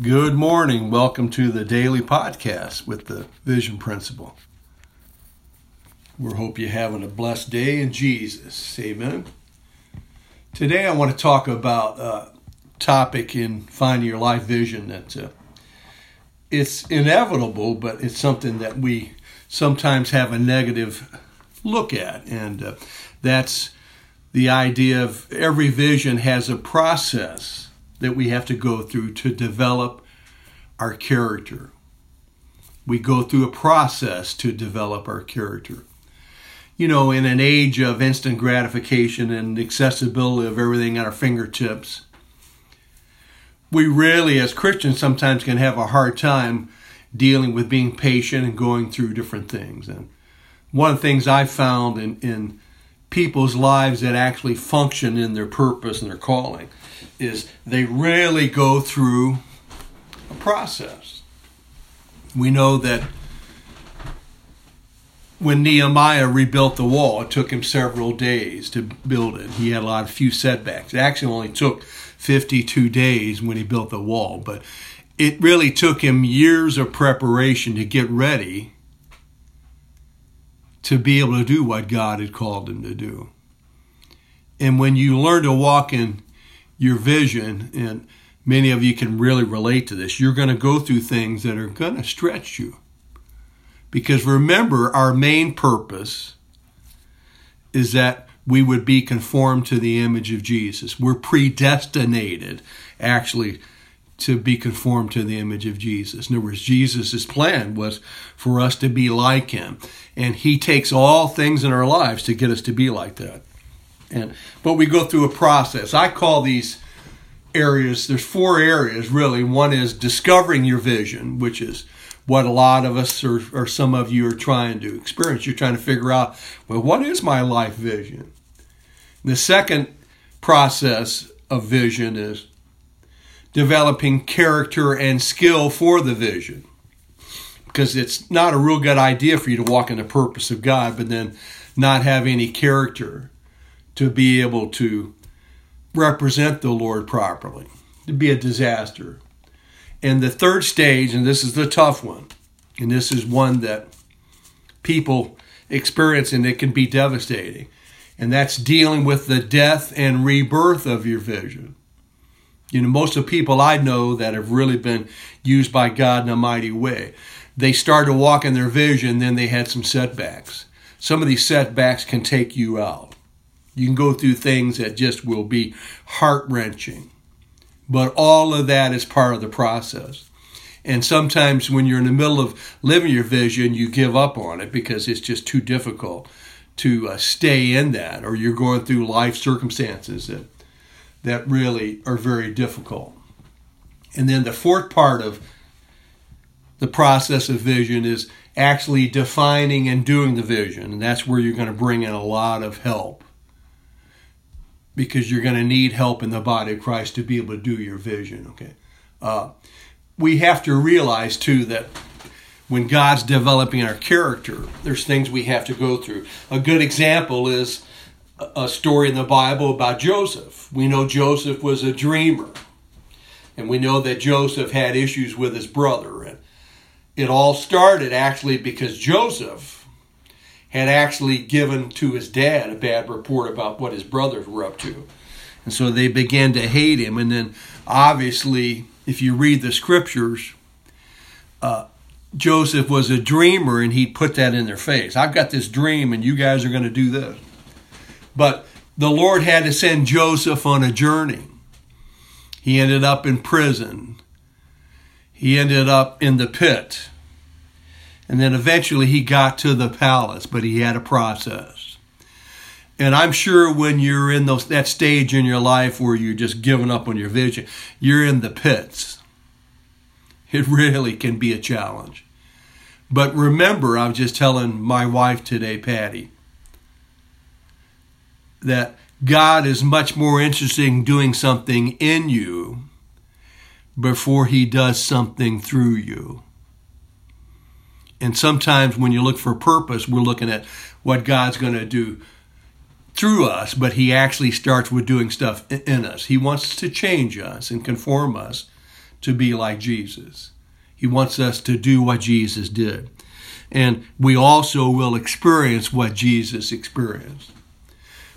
Good morning. Welcome to the daily podcast with the Vision Principle. We hope you're having a blessed day in Jesus. Amen. Today I want to talk about a topic in finding your life vision that uh, it's inevitable, but it's something that we sometimes have a negative look at, and uh, that's the idea of every vision has a process that we have to go through to develop our character. We go through a process to develop our character. You know, in an age of instant gratification and accessibility of everything at our fingertips, we really, as Christians, sometimes can have a hard time dealing with being patient and going through different things. And one of the things I found in, in people's lives that actually function in their purpose and their calling is they rarely go through a process. We know that when Nehemiah rebuilt the wall, it took him several days to build it. He had a lot of few setbacks. It actually only took 52 days when he built the wall, but it really took him years of preparation to get ready to be able to do what God had called him to do. And when you learn to walk in your vision, and many of you can really relate to this, you're going to go through things that are going to stretch you. Because remember, our main purpose is that we would be conformed to the image of Jesus. We're predestinated, actually, to be conformed to the image of Jesus. In other words, Jesus' plan was for us to be like him. And he takes all things in our lives to get us to be like that. And but we go through a process. I call these areas, there's four areas really. One is discovering your vision, which is what a lot of us or, or some of you are trying to experience. You're trying to figure out, well, what is my life vision? The second process of vision is developing character and skill for the vision. Because it's not a real good idea for you to walk in the purpose of God, but then not have any character to be able to represent the Lord properly. It'd be a disaster. And the third stage, and this is the tough one, and this is one that people experience and it can be devastating, and that's dealing with the death and rebirth of your vision. You know, most of the people I know that have really been used by God in a mighty way, they started to walk in their vision, then they had some setbacks. Some of these setbacks can take you out. You can go through things that just will be heart wrenching. But all of that is part of the process. And sometimes when you're in the middle of living your vision, you give up on it because it's just too difficult to uh, stay in that, or you're going through life circumstances that, that really are very difficult. And then the fourth part of the process of vision is actually defining and doing the vision. And that's where you're going to bring in a lot of help because you're going to need help in the body of Christ to be able to do your vision. Okay, uh, we have to realize too that when God's developing our character, there's things we have to go through. A good example is a story in the Bible about Joseph. We know Joseph was a dreamer, and we know that Joseph had issues with his brother, and it all started actually because Joseph had actually given to his dad a bad report about what his brothers were up to. And so they began to hate him. And then, obviously, if you read the scriptures, uh, Joseph was a dreamer and he put that in their face. I've got this dream and you guys are going to do this. But the Lord had to send Joseph on a journey. He ended up in prison. He ended up in the pit. And then eventually he got to the palace, but he had a process. And I'm sure when you're in those that stage in your life where you're just giving up on your vision, you're in the pits. It really can be a challenge. But remember, I was just telling my wife today, Patty, that God is much more interested in doing something in you before he does something through you. And sometimes when you look for purpose, we're looking at what God's going to do through us, but He actually starts with doing stuff in us. He wants to change us and conform us to be like Jesus. He wants us to do what Jesus did. And we also will experience what Jesus experienced.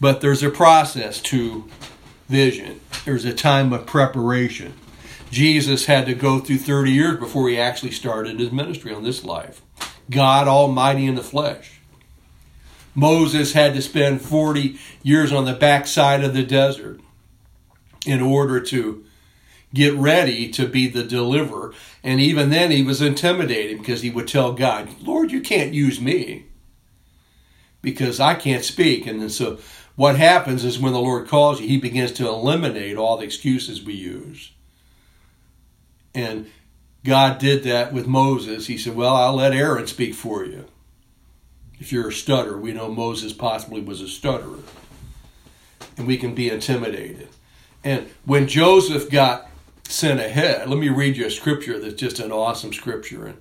But there's a process to vision, there's a time of preparation. Jesus had to go through 30 years before he actually started his ministry on this life. God Almighty in the flesh. Moses had to spend 40 years on the backside of the desert in order to get ready to be the deliverer. And even then, he was intimidated because he would tell God, Lord, you can't use me because I can't speak. And then so what happens is when the Lord calls you, he begins to eliminate all the excuses we use. And God did that with Moses. He said, Well, I'll let Aaron speak for you. If you're a stutter, we know Moses possibly was a stutterer. And we can be intimidated. And when Joseph got sent ahead, let me read you a scripture that's just an awesome scripture. And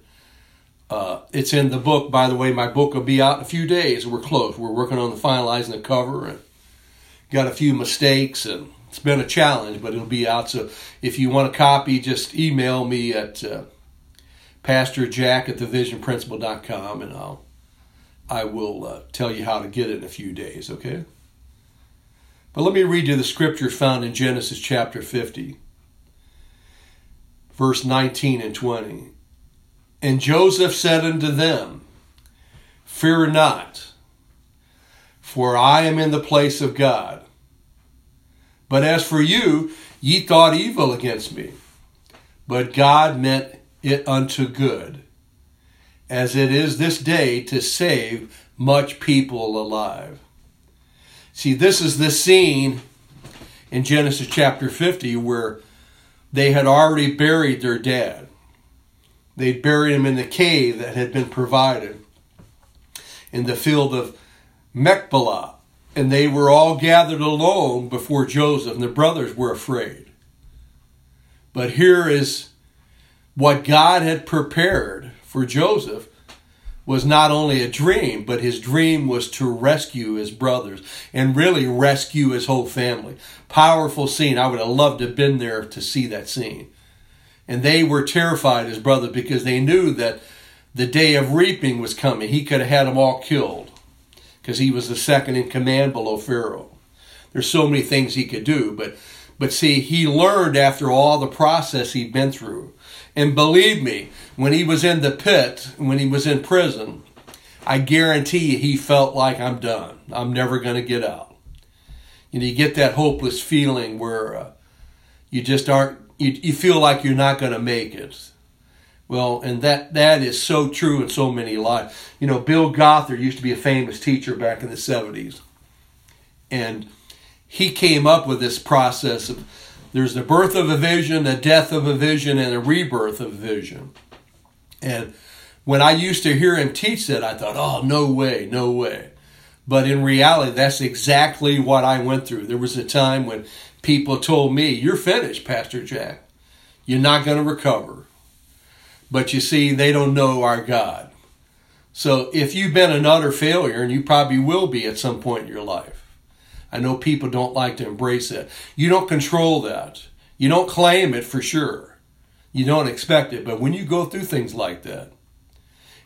uh, it's in the book, by the way. My book will be out in a few days. We're close. We're working on the finalizing the cover and got a few mistakes and it's been a challenge, but it'll be out. So if you want a copy, just email me at uh, Pastor Jack at thevisionprinciple.com and I'll I will uh, tell you how to get it in a few days, okay? But let me read you the scripture found in Genesis chapter 50, verse 19 and 20. And Joseph said unto them, Fear not, for I am in the place of God. But as for you, ye thought evil against me, but God meant it unto good, as it is this day to save much people alive. See, this is the scene in Genesis chapter 50 where they had already buried their dad. They'd buried him in the cave that had been provided in the field of Machpelah and they were all gathered alone before Joseph, and the brothers were afraid. But here is what God had prepared for Joseph was not only a dream, but his dream was to rescue his brothers and really rescue his whole family. Powerful scene. I would have loved to have been there to see that scene. And they were terrified, his brothers, because they knew that the day of reaping was coming. He could have had them all killed because he was the second in command below Pharaoh. There's so many things he could do, but but see, he learned after all the process he'd been through. And believe me, when he was in the pit, when he was in prison, I guarantee you he felt like I'm done. I'm never going to get out. You know, you get that hopeless feeling where uh, you just aren't, you, you feel like you're not going to make it. Well, and that that is so true in so many lives. You know, Bill Gothard used to be a famous teacher back in the 70s. And he came up with this process of there's the birth of a vision, a death of a vision, and a rebirth of vision. And when I used to hear him teach that, I thought, oh, no way, no way. But in reality, that's exactly what I went through. There was a time when people told me, You're finished, Pastor Jack. You're not going to recover. But you see, they don't know our God. So if you've been an utter failure, and you probably will be at some point in your life, I know people don't like to embrace that. You don't control that. You don't claim it for sure. You don't expect it. But when you go through things like that,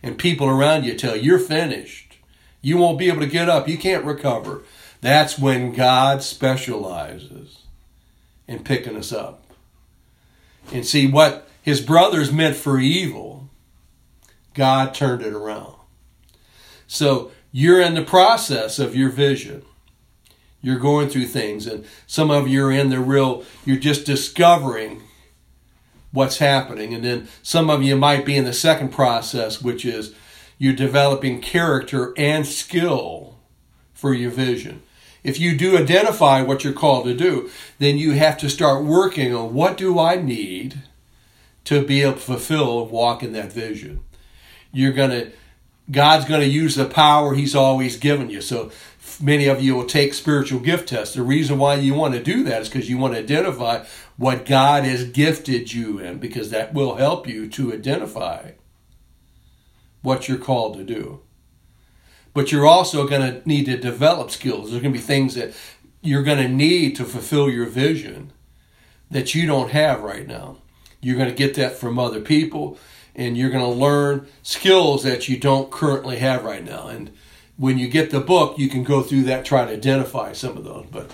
and people around you tell you you're finished, you won't be able to get up, you can't recover, that's when God specializes in picking us up. And see what his brothers meant for evil, God turned it around. So you're in the process of your vision. You're going through things, and some of you are in the real, you're just discovering what's happening. And then some of you might be in the second process, which is you're developing character and skill for your vision. If you do identify what you're called to do, then you have to start working on what do I need to be able to fulfill walk in that vision. You're going to, God's going to use the power He's always given you. So many of you will take spiritual gift tests. The reason why you want to do that is because you want to identify what God has gifted you in, because that will help you to identify what you're called to do. But you're also going to need to develop skills. There's going to be things that you're going to need to fulfill your vision that you don't have right now. You're going to get that from other people, and you're going to learn skills that you don't currently have right now. And when you get the book, you can go through that, try to identify some of those. But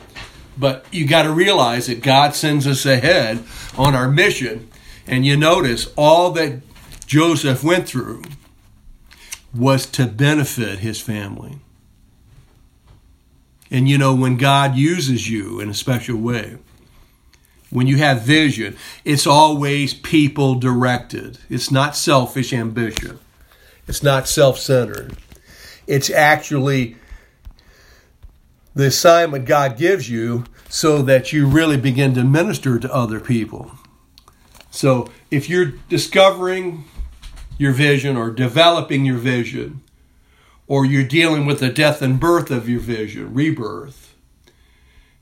but you got to realize that God sends us ahead on our mission. And you notice all that Joseph went through was to benefit his family. And you know, when God uses you in a special way, when you have vision, it's always people directed. It's not selfish ambition, it's not self centered. It's actually the assignment God gives you so that you really begin to minister to other people. So if you're discovering your vision or developing your vision, or you're dealing with the death and birth of your vision, rebirth,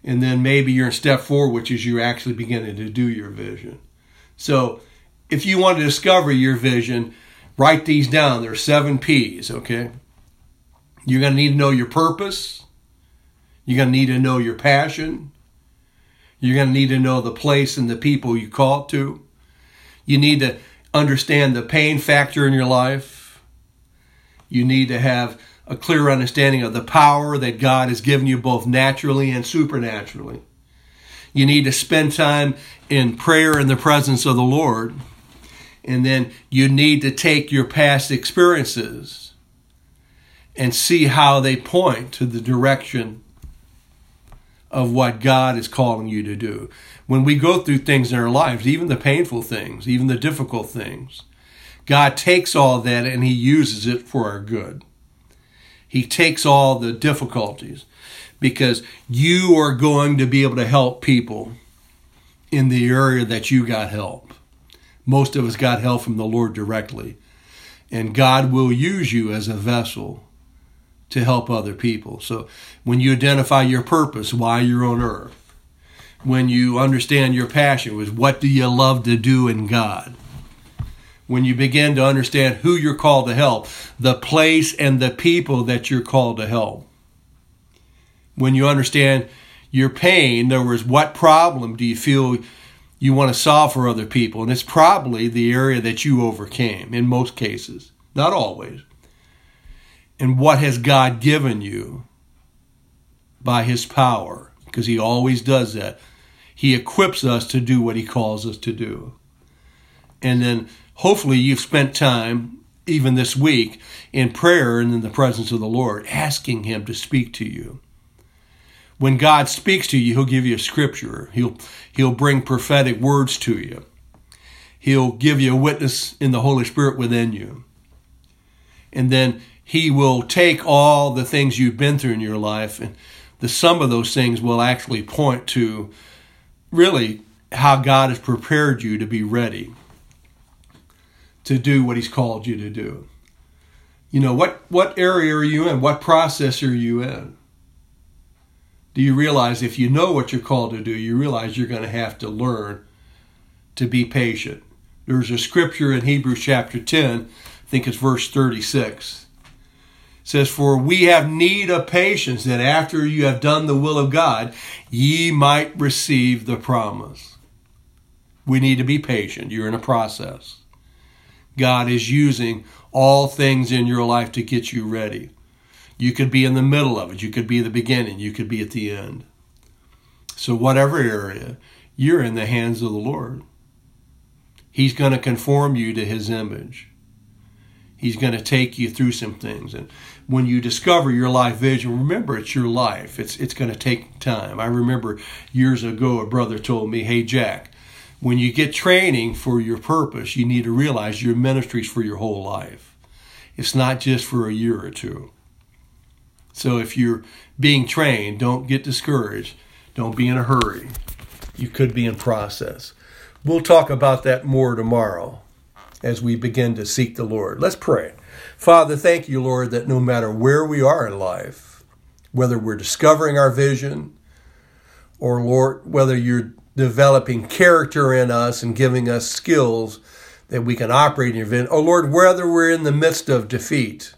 and then maybe you're in step four, which is you're actually beginning to do your vision. So if you want to discover your vision, write these down. There are seven P's, okay? You're going to need to know your purpose. You're going to need to know your passion. You're going to need to know the place and the people you call to. You need to understand the pain factor in your life. You need to have a clear understanding of the power that God has given you both naturally and supernaturally. You need to spend time in prayer in the presence of the Lord. And then you need to take your past experiences and see how they point to the direction of what God is calling you to do. When we go through things in our lives, even the painful things, even the difficult things, God takes all that and He uses it for our good. He takes all the difficulties because you are going to be able to help people in the area that you got help. Most of us got help from the Lord directly. And God will use you as a vessel to help other people. So when you identify your purpose, why you're on earth, when you understand your passion was what do you love to do in God, when you begin to understand who you're called to help, the place and the people that you're called to help, when you understand your pain, in other words, what problem do you feel you want to solve for other people? And it's probably the area that you overcame in most cases, not always. And what has God given you? By his power because he always does that. He equips us to do what he calls us to do. And then hopefully you've spent time even this week in prayer and in the presence of the Lord asking him to speak to you. When God speaks to you he'll give you a scripture. He'll he'll bring prophetic words to you. He'll give you a witness in the Holy Spirit within you. And then he will take all the things you've been through in your life, and the sum of those things will actually point to really how God has prepared you to be ready to do what He's called you to do. You know, what, what area are you in? What process are you in? Do you realize if you know what you're called to do, you realize you're going to have to learn to be patient? There's a scripture in Hebrews chapter 10, I think it's verse 36 says, For we have need of patience, that after you have done the will of God, ye might receive the promise. We need to be patient. You're in a process. God is using all things in your life to get you ready. You could be in the middle of it, you could be the beginning, you could be at the end. So, whatever area, you're in the hands of the Lord. He's going to conform you to His image. He's going to take you through some things. And when you discover your life vision, remember it's your life. It's it's going to take time. I remember years ago a brother told me, "Hey Jack, when you get training for your purpose, you need to realize your ministry is for your whole life. It's not just for a year or two. So if you're being trained, don't get discouraged. Don't be in a hurry. You could be in process. We'll talk about that more tomorrow as we begin to seek the Lord. Let's pray. Father, thank you, Lord, that no matter where we are in life, whether we're discovering our vision, or Lord, whether you're developing character in us and giving us skills that we can operate in your vision, or oh, Lord, whether we're in the midst of defeat,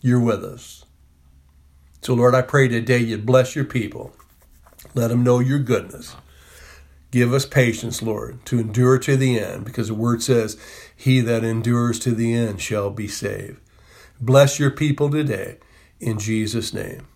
you're with us. So, Lord, I pray today you'd bless your people. Let them know your goodness. Give us patience, Lord, to endure to the end, because the word says, He that endures to the end shall be saved. Bless your people today. In Jesus' name.